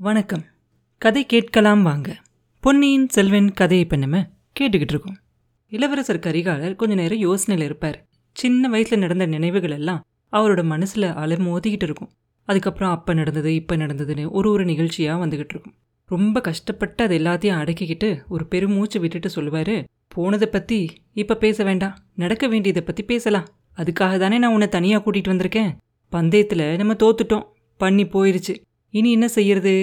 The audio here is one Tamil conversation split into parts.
வணக்கம். கதை கேட்கலாம் வாங்க. பொன்னியின் செல்வன் கதையை இப்போ நம்ம கேட்டுக்கிட்டு இருக்கோம். இளவரசர் கரிகாலர் கொஞ்ச நேரம் யோசனையில் இருப்பார். சின்ன வயசில் நடந்த நினைவுகள் எல்லாம் அவரோட மனசில் அலமோதிக்கிட்டு இருக்கும். அதுக்கப்புறம் அப்போ நடந்தது இப்போ நடந்ததுன்னு ஒரு ஒரு நிகழ்ச்சியாக வந்துக்கிட்டு இருக்கும். ரொம்ப கஷ்டப்பட்டு அது எல்லாத்தையும் அடக்கிக்கிட்டு ஒரு பெருமூச்சு விட்டுட்டு சொல்லுவார் போனதை பற்றி இப்போ பேச வேண்டாம். நடக்க வேண்டியதை பற்றி பேசலாம். அதுக்காக தானே நான் உன்னை தனியாக கூட்டிகிட்டு வந்திருக்கேன். பந்தயத்தில் நம்ம தோத்துட்டோம். பண்ணி போயிடுச்சு இனி என்ன செய்யறது?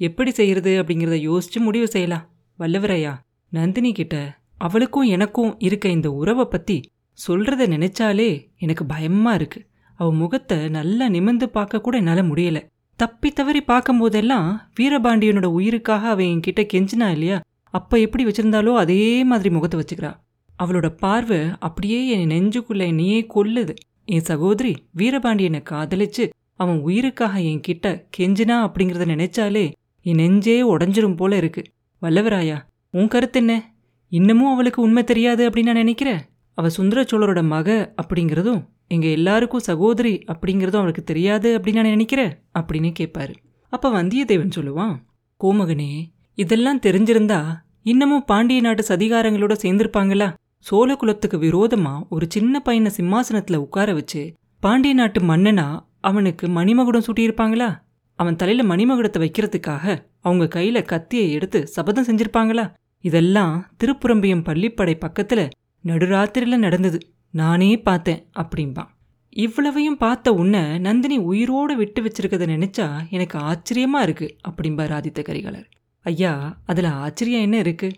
எப்படி செய்யறது அப்படிங்கிறத யோசிச்சு முடிவு செய்யலாம். வல்லவரையா நந்தினி கிட்ட அவளுக்கும் எனக்கும் இருக்க இந்த உறவை பத்தி சொல்றத நினைச்சாலே எனக்கு பயமா இருக்கு. அவ முகத்தை நல்லா நிமிந்து பார்க்க கூட என்னால முடியல. தப்பி தவறி பார்க்கும்போதெல்லாம் வீரபாண்டியனோட உயிருக்காக அவன் என்கிட்ட கெஞ்சினா இல்லையா? அப்ப எப்படி வச்சிருந்தாலோ அதே மாதிரி முகத்தை வச்சுக்கிறா. அவளோட பார்வை அப்படியே என் நெஞ்சுக்குள்ள என்னையே கொல்லுது. என் சகோதரி வீரபாண்டியனை காதலிச்சு அவன் உயிருக்காக என்கிட்ட கெஞ்சினா அப்படிங்கிறத நினைச்சாலே என் நெஞ்சே உடஞ்சிரும் போல இருக்கு. வல்லவராயா உன் கருத்து என்ன? இன்னமும் அவளுக்கு உண்மை தெரியாது அப்படின்னு நான் நினைக்கிறேன் அவள் சுந்தர சோழரோட மக அப்படிங்கிறதும் எங்க எல்லாருக்கும் சகோதரி அப்படிங்கிறதும் அவளுக்கு தெரியாது அப்படின்னு நான் நினைக்கிறேன் அப்படின்னு கேட்பாரு அப்ப வந்தியத்தேவன் சொல்லுவான் கோமகனே இதெல்லாம் தெரிஞ்சிருந்தா இன்னமும் பாண்டிய நாட்டு சதிகாரங்களோட சேர்ந்திருப்பாங்களா? சோழ குலத்துக்கு விரோதமா ஒரு சின்ன பையனை சிம்மாசனத்துல உட்கார வச்சு பாண்டிய நாட்டு மன்னனா அவனுக்கு மணிமகுடம் சூட்டியிருப்பாங்களா? அவன் தலையில மணிமகுடத்தை வைக்கிறதுக்காக அவங்க கையில கத்தியை எடுத்து சபதம் செஞ்சிருப்பாங்களா? இதெல்லாம் திருப்புறம்பியம் பள்ளிப்படை பக்கத்துல நடுராத்திரில நடந்தது. நானே பார்த்தேன் அப்படிம்பான். இவ்வளவையும் பார்த்த உன்னை நந்தினி உயிரோடு விட்டு வச்சிருக்கத நினைச்சா எனக்கு ஆச்சரியமா இருக்கு அப்படிம்பார் ஆதித்த கரிகாலர். ஐயா அதுல ஆச்சரியம் என்ன இருக்கு?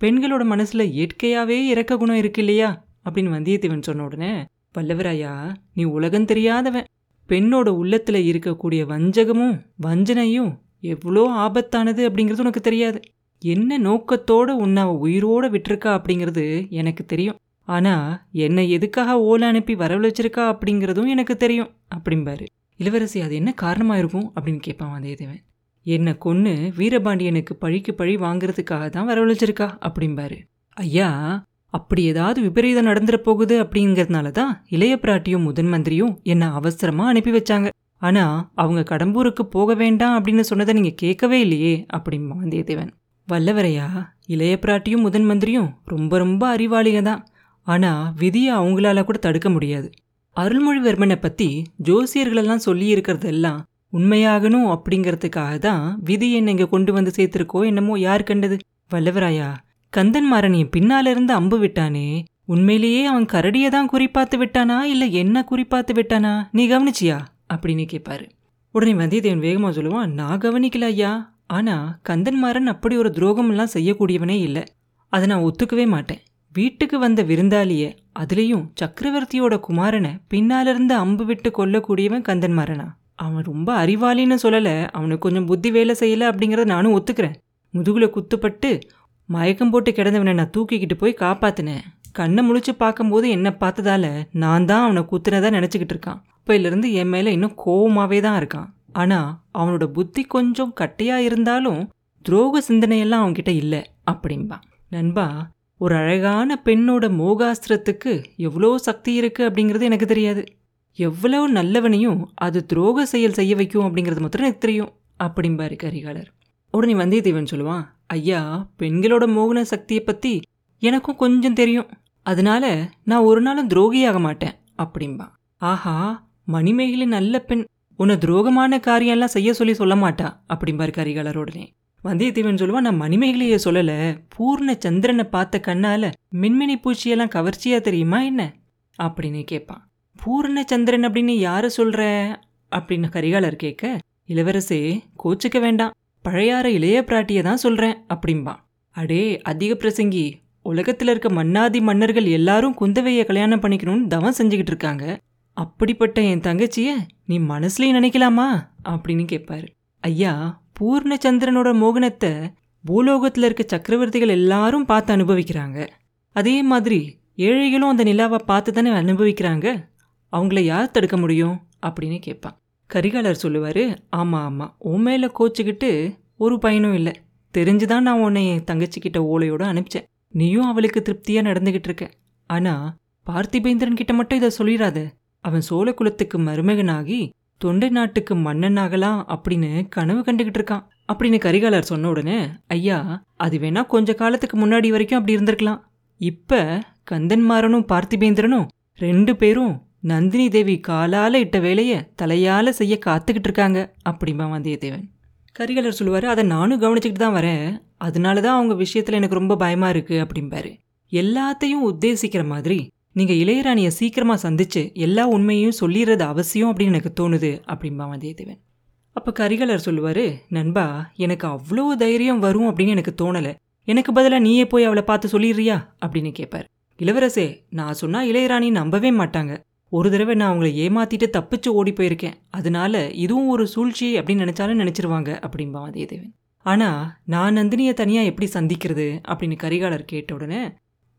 பெண்களோட மனசுல இயற்கையாவே இறக்க குணம் இருக்கு இல்லையா? அப்படின்னு வந்தியத்தேவன் சொன்ன உடனே வல்லவராயா நீ உலகம் தெரியாதவன். பெண்ணோட உள்ளத்தில் இருக்கக்கூடிய வஞ்சகமும் வஞ்சனையும் எவ்வளோ ஆபத்தானது அப்படிங்கிறது உனக்கு தெரியாது. என்ன நோக்கத்தோட உன்னை அவ உயிரோட விட்டிருக்கா அப்படிங்கிறது எனக்கு தெரியும். ஆனால் என்னை எதுக்காக ஓலை அனுப்பி வரவழைச்சிருக்கா அப்படிங்கிறதும் எனக்கு தெரியும். அப்படிம்பாரு இளவரசி அது என்ன காரணமாக இருக்கும்? அப்படின்னு கேட்பான் வந்தியத்தேவன் என்னை கொன்று வீரபாண்டியனுக்கு பழிக்கு பழி வாங்குறதுக்காக தான் வரவழைச்சிருக்கா அப்படிம்பாரு ஐயா அப்படி ஏதாவது விபரீதம் நடந்துட போகுது அப்படிங்கிறதுனால தான் இளைய பிராட்டியும் முதன் மந்திரியும் என்னை அவசரமா அனுப்பி வச்சாங்க. ஆனா அவங்க கடம்பூருக்கு போக வேண்டாம் அப்படின்னு சொன்னதை நீங்க கேட்கவே இல்லையே அப்படிம்பா வந்தியத்தேவன் வல்லவரையா இளைய பிராட்டியும் முதன் மந்திரியும் ரொம்ப ரொம்ப அறிவாளிங்க தான் ஆனா விதியை அவங்களால கூட தடுக்க முடியாது. அருள்மொழிவர்மனை பத்தி ஜோசியர்களெல்லாம் சொல்லி இருக்கிறதெல்லாம் உண்மையாகணும் அப்படிங்கிறதுக்காக தான் விதி என்னை இங்க கொண்டு வந்து சேர்த்திருக்கோ என்னமோ யார் கண்டது? வல்லவராயா கந்தன்மாறன் என் இருந்து அம்பு விட்டானே? உண்மையிலேயே அவன் கரடியை தான் குறிப்பாத்து விட்டானா? இல்லை என்ன குறிப்பாத்து விட்டானா? நீ கவனிச்சியா? அப்படின்னு கேட்பாரு உடனே வந்தியத்தேவன் வேகமாக சொல்லுவான் நான் கவனிக்கல ஐயா. ஆனால் கந்தன்மாறன் அப்படி ஒரு துரோகமெல்லாம் செய்யக்கூடியவனே இல்லை. அதை நான் ஒத்துக்கவே மாட்டேன். வீட்டுக்கு வந்த விருந்தாளியை அதுலேயும் சக்கரவர்த்தியோட குமாரனை பின்னாலிருந்து அம்பு விட்டு கொல்லக்கூடியவன் கந்தன்மாறனா அவன் ரொம்ப அறிவாளின்னு சொல்லலை அவனுக்கு கொஞ்சம் புத்தி வேலை செய்யலை அப்படிங்கிறத நானும் ஒத்துக்கிறேன். முதுகில் குத்துப்பட்டு மயக்கம் போட்டு கிடந்தவனை நான் தூக்கிக்கிட்டு போய் காப்பாத்தினேன். கண்ணை முழிச்சு பார்க்கும்போது என்னை பார்த்ததால நான் தான் அவனை குத்துனதா நினச்சிக்கிட்டு இருக்கான். அப்பையிலிருந்து என் மேலே இன்னும் கோவமாகவே தான் இருக்கான். ஆனால் அவனோட புத்தி கொஞ்சம் கட்டையாக இருந்தாலும் துரோக சிந்தனையெல்லாம் அவன்கிட்ட இல்லை அப்படின்பா நண்பா ஒரு அழகான பெண்ணோட மோகாஸ்திரத்துக்கு எவ்வளோ சக்தி இருக்குது அப்படிங்கிறது எனக்கு தெரியாது. எவ்வளோ நல்லவனையும் அது துரோக செயல் செய்ய வைக்கும் அப்படிங்கிறது மாத்திரம் எனக்கு தெரியும் அப்படிம்பாரு கரிகாலர். உடனே வந்தியத்தேவன் சொல்லுவான் ஐயா பெண்களோட மோகன சக்தியை பத்தி எனக்கும் கொஞ்சம் தெரியும். அதனால நான் ஒரு நாளும் துரோகியாக மாட்டேன் அப்படிம்பா. ஆஹா மணிமேகலை நல்ல பெண். உன்னை துரோகமான காரியம்லாம் செய்ய சொல்லி சொல்ல மாட்டா அப்படிம்பாரு கரிகாலரோடனே. வந்தியத்தேவன் சொல்லுவான் நான் மணிமேகலையை சொல்லல. பூர்ண சந்திரனை பார்த்த கண்ணால மின்மினி பூச்சியெல்லாம் கவர்ச்சியா தெரியுமா என்ன? அப்படின்னு கேட்பான். பூர்ண சந்திரன் அப்படின்னு யாரு சொல்ற? அப்படின்னு கரிகாலர் கேட்க இளவரசே கோச்சுக்க வேண்டாம். பழையாற இளைய பிராட்டியை தான் சொல்கிறேன் அப்படிம்பான் அடே அதிக பிரசங்கி. உலகத்தில் இருக்க மன்னாதி மன்னர்கள் எல்லாரும் குந்தவையை கல்யாணம் பண்ணிக்கணும்னு தவம் செஞ்சுக்கிட்டு இருக்காங்க. அப்படிப்பட்ட என் தங்கச்சியை நீ மனசுலயும் நினைக்கலாமா? அப்படின்னு கேட்பாரு ஐயா பூர்ணச்சந்திரனோட மோகனத்தை பூலோகத்தில் இருக்க சக்கரவர்த்திகள் எல்லாரும் பார்த்து அனுபவிக்கிறாங்க. அதே மாதிரி ஏழைகளும் அந்த நிலாவை பார்த்து தானே அனுபவிக்கிறாங்க. அவங்கள யார் தடுக்க முடியும்? அப்படின்னு கேட்பான் கரிகாலர் சொல்லுவார் ஆமாம் ஆமாம் உன் மேலே கோச்சிக்கிட்டு ஒரு பயனும் இல்லை. தெரிஞ்சுதான் நான் உன்னை என் தங்கச்சிக்கிட்ட ஓலையோடு அனுப்பிச்சேன். நீயும் அவளுக்கு திருப்தியாக நடந்துக்கிட்டு இருக்க. ஆனால் பார்த்திபேந்திரன் கிட்ட மட்டும் இதை சொல்லிடாத அவன் சோழ குலத்துக்கு மருமகனாகி தொண்டை நாட்டுக்கு மன்னனாகலாம் அப்படின்னு கனவு கண்டுகிட்டு இருக்கான். அப்படின்னு கரிகாலர் சொன்ன உடனே ஐயா அது வேணா கொஞ்ச காலத்துக்கு முன்னாடி வரைக்கும் அப்படி இருந்திருக்கலாம். இப்போ கந்தன்மாரனும் பார்த்திபேந்திரனும் ரெண்டு பேரும் நந்தினி தேவி காலால் இட்ட வேலையை தலையால் செய்ய காத்துக்கிட்டு இருக்காங்க அப்படிம்பா வந்தியத்தேவன். கரிகாலர் சொல்லுவார் அதை நானும் கவனிச்சுக்கிட்டு தான் வரேன். அதனால தான் அவங்க விஷயத்தில் எனக்கு ரொம்ப பயமாக இருக்குது அப்படிம்பாரு. எல்லாத்தையும் உத்தேசிக்கிற மாதிரி நீங்கள் இளையராணியை சீக்கிரமாக சந்திச்சு எல்லா உண்மையும் சொல்லிடுறது அவசியம் அப்படின்னு எனக்கு தோணுது அப்படிம்பா வந்தியத்தேவன். அப்போ கரிகாலர் சொல்லுவார் நண்பா எனக்கு அவ்வளோ தைரியம் வரும் அப்படின்னு எனக்கு தோணலை. எனக்கு பதிலாக நீயே போய் அவளை பார்த்து சொல்லிடுறியா? அப்படின்னு கேட்பார் இளவரசே நான் சொன்னால் இளையராணி நம்பவே மாட்டாங்க. ஒரு தடவை நான் அவங்கள ஏமாத்திட்டு தப்பிச்சு ஓடி போயிருக்கேன். அதனால இதுவும் ஒரு சூழ்ச்சி அப்படின்னு நினைச்சாலும் நினைச்சிருவாங்க அப்படின்பா வந்தியத்தேவன் ஆனா நான் நந்தினியை தனியா எப்படி சந்திக்கிறது அப்படின்னு கரிகாலர் கேட்ட உடனே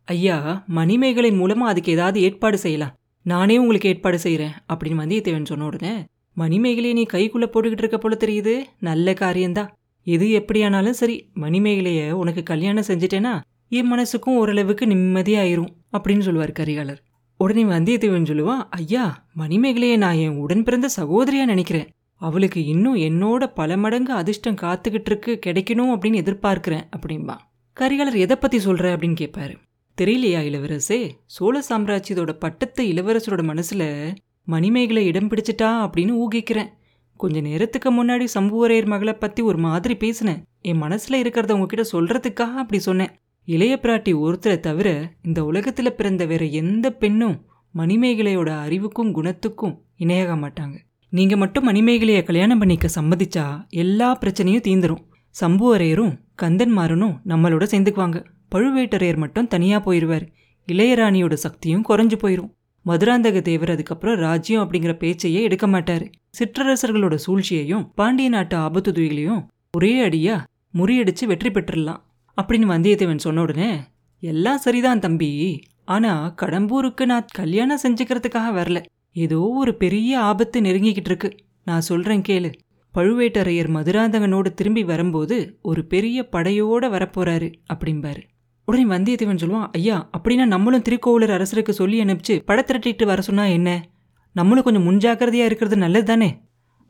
ஐயா மணிமேகலின் மூலமா அதுக்கு ஏதாவது ஏற்பாடு செய்யலாம். நானே உங்களுக்கு ஏற்பாடு செய்கிறேன் அப்படின்னு வந்தியத்தேவன் சொன்ன உடனே மணிமேகலையை நீ கைக்குள்ள போட்டுக்கிட்டு இருக்க போல தெரியுது. நல்ல காரியம்தான். எது எப்படியானாலும் சரி மணிமேகலைய உனக்கு கல்யாணம் செஞ்சுட்டேன்னா என் மனசுக்கும் ஓரளவுக்கு நிம்மதியாயிரும் அப்படின்னு சொல்லுவார் கரிகாலர். உடனே வந்தியத்தேவன் சொல்லுவான் ஐயா மணிமேகலையை நான் என் உடன் பிறந்த சகோதரியா நினைக்கிறேன். அவளுக்கு இன்னும் என்னோட பல மடங்கு அதிர்ஷ்டம் காத்துக்கிட்டு இருக்கு கிடைக்கணும் அப்படின்னு எதிர்பார்க்கிறேன் அப்படின்பா கரிகாலர் எதை பத்தி சொல்ற அப்படின்னு கேட்பாரு தெரியலையா இளவரசே? சோழ சாம்ராஜ்யத்தோட பட்டத்து இளவரசரோட மனசுல மணிமேகலை இடம் பிடிச்சிட்டா அப்படின்னு ஊகிக்கிறேன். கொஞ்ச நேரத்துக்கு முன்னாடி சம்புவரையர் மகளை பத்தி ஒரு மாதிரி பேசினேன். என் மனசுல இருக்கிறத உங்ககிட்ட சொல்றதுக்காக அப்படி சொன்னேன். இளைய பிராட்டி ஒருத்தரை தவிர இந்த உலகத்தில் பிறந்த வேற எந்த பெண்ணும் மணிமேகலையோட அறிவுக்கும் குணத்துக்கும் இணையாக மாட்டாங்க. நீங்கள் மட்டும் மணிமேகலையை கல்யாணம் பண்ணிக்க சம்மதிச்சா எல்லா பிரச்சனையும் தீந்துரும். சம்புவரையரும் கந்தன்மாரனும் நம்மளோட சேர்ந்துக்குவாங்க. பழுவேட்டரையர் மட்டும் தனியாக போயிடுவார் இளையராணியோட சக்தியும் குறைஞ்சு போயிடும் மதுராந்தக தேவர் அதுக்கப்புறம் ராஜ்யம் அப்படிங்கிற பேச்சையே எடுக்க மாட்டார். சிற்றரசர்களோட சூழ்ச்சியையும் பாண்டிய நாட்டு ஆபத்துதுறைகளையும் ஒரே அடியாக முறியடிச்சு வெற்றி பெற்றுடலாம். அப்படின்னு வந்தியத்தேவன் சொன்ன உடனே எல்லாம் சரிதான் தம்பி. ஆனால் கடம்பூருக்கு நான் கல்யாணம் செஞ்சுக்கிறதுக்காக வரல. ஏதோ ஒரு பெரிய ஆபத்து நெருங்கிக்கிட்டு இருக்கு. நான் சொல்கிறேன் கேளு. பழுவேட்டரையர் மதுராந்தகனோடு திரும்பி வரும்போது ஒரு பெரிய படையோடு வரப்போகிறாரு அப்படிம்பாரு. உடனே வந்தியத்தேவன் சொல்லுவான் ஐயா அப்படின்னா நம்மளும் திருக்கோவிலூர் அரசருக்கு சொல்லி அனுப்பிச்சு படை திரட்டிட்டு வர சொன்னால் என்ன? நம்மளும் கொஞ்சம் முன்ஜாக்கிரதையாக இருக்கிறது நல்லது தானே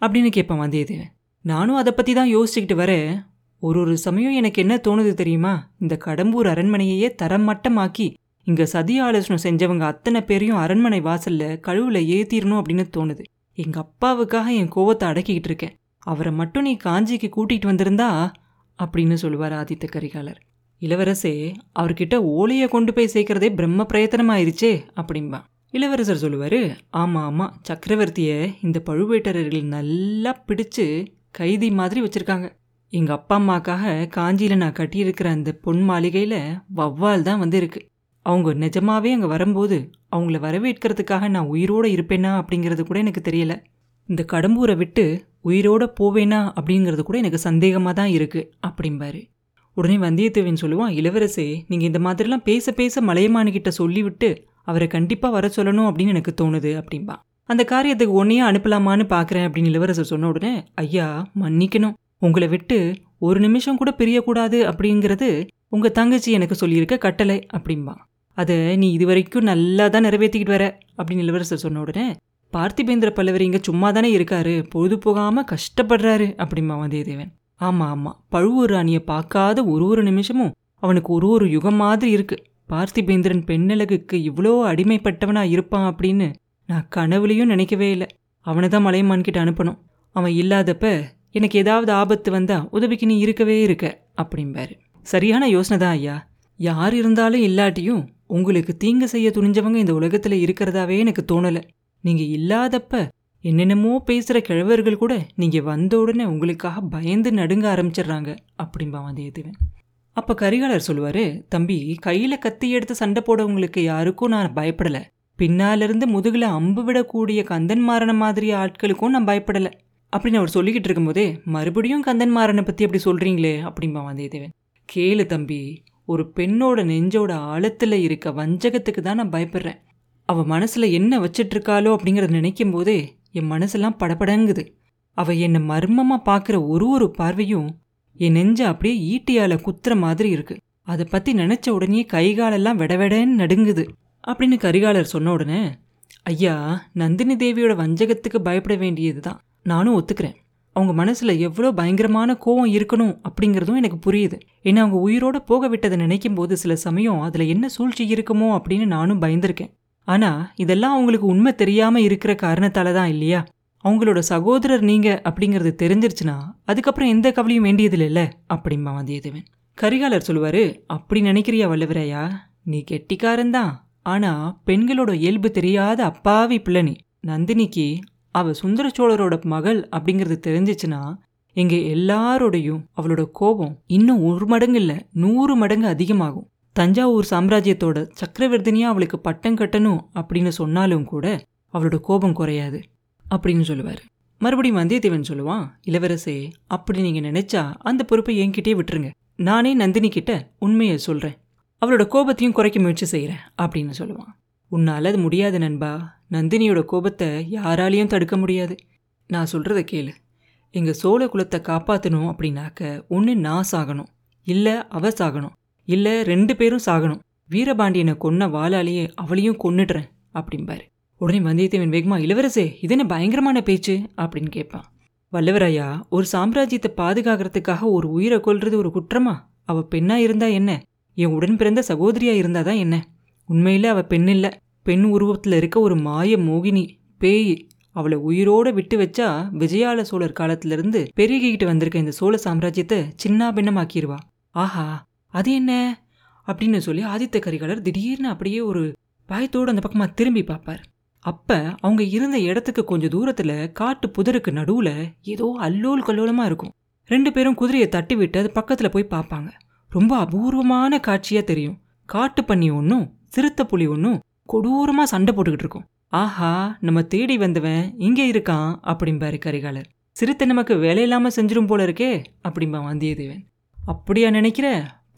அப்படின்னு கேட்பான் வந்தியத்தேவன். நானும் அதை பற்றி தான் யோசிச்சுக்கிட்டு வரேன். ஒரு ஒரு சமயம் எனக்கு என்ன தோணுது தெரியுமா? இந்த கடம்பூர் அரண்மனையையே தரம் மட்டமாக்கி இங்க சதி ஆலோசனை செஞ்சவங்க அத்தனை பேரையும் அரண்மனை வாசல்ல கழுவுல ஏத்திரணும் அப்படின்னு தோணுது. எங்க அப்பாவுக்காக என் கோவத்தை அடக்கிக்கிட்டு இருக்கேன். அவரை மட்டும் நீ காஞ்சிக்கு கூட்டிகிட்டு வந்திருந்தா? அப்படின்னு சொல்லுவார் ஆதித்த கரிகாலர். இளவரசே அவர்கிட்ட ஓலையை கொண்டு போய் சேர்க்கறதே பிரம்ம பிரயத்தனமாயிருச்சே அப்படின்பா இளவரசர் சொல்லுவாரு ஆமாம் ஆமாம் சக்கரவர்த்தியை இந்த பழுவேட்டரர்கள் நல்லா பிடிச்சு கைதி மாதிரி வச்சுருக்காங்க. எங்கள் அப்பா அம்மாக்காக காஞ்சியில் நான் கட்டியிருக்கிற அந்த பொன் மாளிகையில் வவ்வால் தான் வந்து இருக்கு அவங்க நிஜமாவே அங்கே வரும்போது அவங்கள வரவேற்கிறதுக்காக நான் உயிரோட இருப்பேனா அப்படிங்கிறது கூட எனக்கு தெரியல. இந்த கடம்பூரை விட்டு உயிரோட போவேனா அப்படிங்கிறது கூட எனக்கு சந்தேகமாக தான் இருக்குது அப்படிம்பாரு. உடனே வந்தியத்தேவன் சொல்லுவான் இளவரசே நீங்கள் இந்த மாதிரிலாம் பேச பேச மலையமானுக்கிட்ட சொல்லிவிட்டு அவரை கண்டிப்பாக வர சொல்லணும் அப்படின்னு எனக்கு தோணுது அப்படின்பா அந்த காரியத்துக்கு ஒன்றையே அனுப்பலாமான்னு பார்க்குறேன் அப்படின்னு இளவரசர் சொன்ன உடனே ஐயா மன்னிக்கணும். உங்களை விட்டு ஒரு நிமிஷம் கூட பிரியக்கூடாது அப்படிங்கிறது உங்கள் தங்கச்சி எனக்கு சொல்லியிருக்க கட்டளை அப்படிம்பா. அதை நீ இது வரைக்கும் நல்லா தான் நிறைவேற்றிக்கிட்டு வர அப்படின்னு இளவரசர் சொன்ன உடனே பார்த்திபேந்திர பல்லவர் இங்கே சும்மா தானே இருக்காரு பொழுது போகாமல் கஷ்டப்படுறாரு அப்படிம்பா வந்தியத்தேவன். ஆமாம் ஆமாம் பழுவூர் ராணியை பார்க்காத ஒரு ஒரு நிமிஷமும் அவனுக்கு ஒரு ஒரு யுகம் மாதிரி இருக்குது பார்த்திபேந்திரன் பெண்ணழகுக்கு இவ்வளோ அடிமைப்பட்டவனாக இருப்பான் அப்படின்னு நான் கனவுலையும் நினைக்கவே இல்லை. அவனை தான் மலையமான்கிட்ட அனுப்பணும். அவன் இல்லாதப்ப எனக்கு ஏதாவது ஆபத்து வந்தா உதவிக்கு நீ இருக்கவே இருக்க அப்படிம்பாரு. சரியான யோசனை தான் ஐயா. யார் இருந்தாலும் இல்லாட்டியும் உங்களுக்கு தீங்கு செய்ய துணிஞ்சவங்க இந்த உலகத்துல இருக்கிறதாவே எனக்கு தோணல. நீங்க இல்லாதப்ப என்னென்னமோ பேசுற கிழவர்கள் கூட நீங்க வந்த உடனே உங்களுக்காக பயந்து நடுங்க ஆரம்பிச்சிடுறாங்க அப்படிம்பா வந்தியத்தேவன் அப்ப கரிகாலர் சொல்லுவாரு தம்பி கையில கத்தி எடுத்து சண்டை போடவங்களுக்கு யாருக்கும் நான் பயப்படல. பின்னாலிருந்து முதுகில் அம்பு விடக்கூடிய கந்தன் மாறன மாதிரி ஆட்களுக்கும் நான் பயப்படல. அப்படின்னு அவர் சொல்லிக்கிட்டு இருக்கும்போதே மறுபடியும் கந்தன் மாறனை பற்றி அப்படி சொல்கிறீங்களே அப்படிம்பா வந்தியத்தேவன். கேளு தம்பி ஒரு பெண்ணோட நெஞ்சோட ஆழத்தில் இருக்க வஞ்சகத்துக்கு தான் நான் பயப்படுறேன். அவள் மனசில் என்ன வச்சிட்ருக்காளோ அப்படிங்கிறத நினைக்கும் போதே என் மனசெல்லாம் படபடங்குது. அவள் என்னை மர்மமாக பார்க்குற ஒரு ஒரு பார்வையும் என் நெஞ்சை அப்படியே ஈட்டியால் குத்துற மாதிரி இருக்குது அதை பற்றி நினச்ச உடனே கைகாலெல்லாம் விடவிடன்னு நடுங்குது அப்படின்னு கரிகாலர் சொன்ன உடனே ஐயா நந்தினி தேவியோட வஞ்சகத்துக்கு பயப்பட வேண்டியது தான் நானும் ஒத்துக்கிறேன். அவங்க மனசில் எவ்வளோ பயங்கரமான கோவம் இருக்கணும் அப்படிங்கிறதும் எனக்கு புரியுது. ஏன்னா அவங்க உயிரோட போக விட்டதை நினைக்கும் போது சில சமயம் அதில் என்ன சூழ்ச்சி இருக்குமோ அப்படின்னு நானும் பயந்திருக்கேன். ஆனால் இதெல்லாம் அவங்களுக்கு உண்மை தெரியாமல் இருக்கிற காரணத்தால தான் இல்லையா? அவங்களோட சகோதரர் நீங்கள் அப்படிங்கிறது தெரிஞ்சிருச்சுன்னா அதுக்கப்புறம் எந்த கவலையும் வேண்டியதில்லைல்ல அப்படிம்பா வந்தியத்தேவன் கரிகாலர் சொல்லுவார் அப்படி நினைக்கிறியா வல்லவரையா? நீ கெட்டிக்காரன் தான் ஆனால் பெண்களோட இயல்பு தெரியாத அப்பாவி பிள்ளை நீ. நந்தினிக்கு அவள் சுந்தர சோழரோட மகள் அப்படிங்கிறது தெரிஞ்சிச்சுன்னா எங்கள் எல்லாரோடையும் அவளோட கோபம் இன்னும் ஒரு மடங்கு இல்லை நூறு மடங்கு அதிகமாகும். தஞ்சாவூர் சாம்ராஜ்யத்தோட சக்கரவர்த்தினியாக அவளுக்கு பட்டம் கட்டணும் அப்படின்னு சொன்னாலும் கூட அவளோட கோபம் குறையாது அப்படின்னு சொல்லுவார். மறுபடியும் வந்தியத்தேவன் சொல்லுவான் இளவரசே அப்படி நீங்கள் நினைச்சா அந்த பொறுப்பை என்கிட்டயே விட்டுருங்க. நானே நந்தினி கிட்ட உண்மையை சொல்கிறேன் அவளோட கோபத்தையும் குறைக்க முயற்சி செய்கிறேன் அப்படின்னு சொல்லுவான். உன்னால் அது முடியாது நண்பா. நந்தினியோட கோபத்தை யாராலையும் தடுக்க முடியாது. நான் சொல்கிறத கேளு. எங்கள் சோழ குலத்தை காப்பாற்றணும் அப்படின்னாக்க ஒன்று நான் சாகணும். இல்லை அவ சாகணும். இல்லை ரெண்டு பேரும் சாகணும். வீரபாண்டியனை கொன்ன வாளாலேயே அவளையும் கொன்னுடுறேன் அப்படிம்பாரு. உடனே வந்தியத்தேவன் வேகமாக இளவரசே இது என்ன பயங்கரமான பேச்சு? அப்படின்னு கேட்பான். வல்லவராயா ஒரு சாம்ராஜ்யத்தை பாதுகாக்கிறதுக்காக ஒரு உயிரை கொல்றது ஒரு குற்றமா? அவள் பெண்ணாக இருந்தா என்ன? என் உடன் பிறந்த சகோதரியாக இருந்தாதான் என்ன? உண்மையில் அவள் பெண் இல்லை. பெண் உருவத்தில் இருக்க ஒரு மாய மோகினி பேய் அவளை உயிரோடு விட்டு வச்சா விஜயால சோழர் காலத்திலிருந்து பெருகிக்கிட்டு வந்திருக்க இந்த சோழ சாம்ராஜ்யத்தை சின்ன பின்னமாக்கிடுவா ஆஹா அது என்ன? அப்படின்னு சொல்லி ஆதித்த கரிகாலர் திடீர்னு அப்படியே ஒரு பயத்தோடு அந்த பக்கமாக திரும்பி பார்ப்பார். அப்போ அவங்க இருந்த இடத்துக்கு கொஞ்சம் தூரத்தில் காட்டு புதருக்கு நடுவில் ஏதோ அல்லோல் கல்லோலமாக இருக்கும். ரெண்டு பேரும் குதிரையை தட்டி விட்டு அது பக்கத்தில் போய் பார்ப்பாங்க. ரொம்ப அபூர்வமான காட்சியாக தெரியும். காட்டு பண்ணி ஒன்றும் சிறுத்தை புலி ஒன்றும் கொடூரமாக சண்டை போட்டுக்கிட்டு இருக்கோம். ஆஹா நம்ம தேடி வந்தவன் இங்கே இருக்கான் அப்படிம்பாரு கரிகாலர். சிறுத்தை நமக்கு வேலையில்லாமல் செஞ்சிடும் போல இருக்கே அப்படிம்பா வந்தியத்தேவன். அப்படியா நினைக்கிற?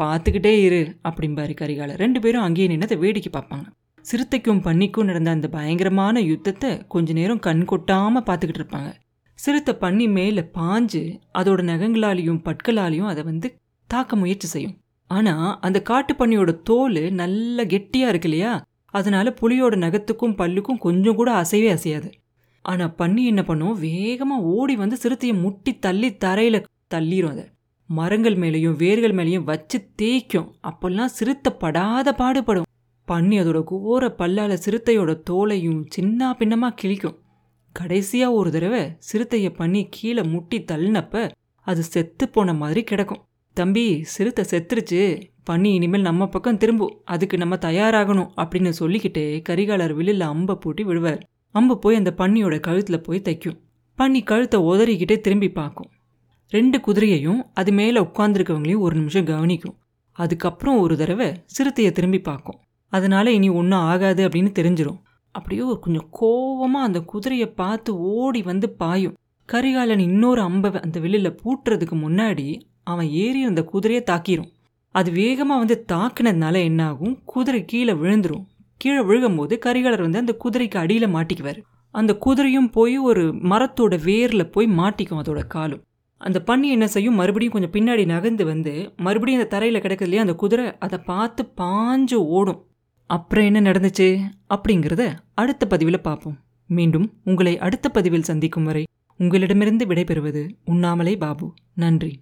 பார்த்துக்கிட்டே இரு அப்படிம்பாரு கரிகாலர். ரெண்டு பேரும் அங்கேயே நின்று வேடிக்கை பார்ப்பாங்க. சிறுத்தைக்கும் பன்னிக்கும் நடந்த அந்த பயங்கரமான யுத்தத்தை கொஞ்ச நேரம் கண் கொட்டாமல் பார்த்துக்கிட்டு இருப்பாங்க. சிறுத்தை பன்னி மேலே பாஞ்சு அதோட நகங்களாலையும் பட்களாலையும் அதை வந்து தாக்க முயற்சி செய்யும். ஆனால் அந்த காட்டு பன்னியோட தோல் நல்ல கெட்டியாக இருக்கு இல்லையா? அதனால புலியோட நகத்துக்கும் பல்லுக்கும் கொஞ்சம் கூட அசைவே அசையாது. ஆனா பன்னி என்ன பண்ணும்? வேகமா ஓடி வந்து சிறுத்தையை முட்டி தள்ளி தரையில தள்ளிரும் அதை. மரங்கள் மேலேயும் வேர்கள் மேலேயும் வச்சு தேய்க்கும். அப்பெல்லாம் சிறுத்தை படாத பாடுபடும். பண்ணி அதோட கோர பல்லால சிறுத்தையோட தோலையும் சின்ன பின்னமா கிழிக்கும். கடைசியா ஒரு தடவை சிறுத்தையை பண்ணி கீழே முட்டி தள்ளினப்ப அது செத்து போன மாதிரி கிடக்கும். தம்பி சிறுத்தை செத்துருச்சு. பண்ணி இனிமேல் நம்ம பக்கம் திரும்பும் அதுக்கு நம்ம தயாராகணும் அப்படின்னு சொல்லிக்கிட்டே கரிகாலர் வில்லில் அம்பை பூட்டி விடுவார். அம்பு போய் அந்த பன்னியோட கழுத்தில் போய் தைக்கும். பன்னி கழுத்தை உதறிக்கிட்டே திரும்பி பார்க்கும். ரெண்டு குதிரையையும் அது மேலே உட்காந்துருக்கவங்களையும் ஒரு நிமிஷம் கவனிக்கும். அதுக்கப்புறம் ஒரு தடவை சிறுத்தையை திரும்பி பார்க்கும். அதனால இனி ஒன்றும் ஆகாது அப்படின்னு தெரிஞ்சிடும் அப்படியே ஒரு கொஞ்சம் கோவமாக அந்த குதிரையை பார்த்து ஓடி வந்து பாயும். கரிகாலன் இன்னொரு அம்பை அந்த வெளியில் பூட்டுறதுக்கு முன்னாடி அவன் ஏறி அந்த குதிரையை தாக்கிரும். அது வேகமாக வந்து தாக்குனதுனால என்ன ஆகும் குதிரை கீழே விழுந்துடும் கீழே விழுகும்போது கரிகாலர் வந்து அந்த குதிரைக்கு அடியில் மாட்டிக்குவார். அந்த குதிரையும் போய் ஒரு மரத்தோட வேரில் போய் மாட்டிக்கும் அதோட காலும். அந்த பண்ணி என்ன செய்யும்? மறுபடியும் கொஞ்சம் பின்னாடி நகர்ந்து வந்து மறுபடியும் அந்த தரையில் கிடக்குது இல்லையா அந்த குதிரை அதை பார்த்து பாஞ்சு ஓடும். அப்புறம் என்ன நடந்துச்சு? அப்படிங்கிறத அடுத்த பதிவில் பார்ப்போம். மீண்டும் உங்களை அடுத்த பதிவில் சந்திக்கும் வரை உங்களிடமிருந்து விடைபெறுவது உண்ணாமலே பாபு. நன்றி.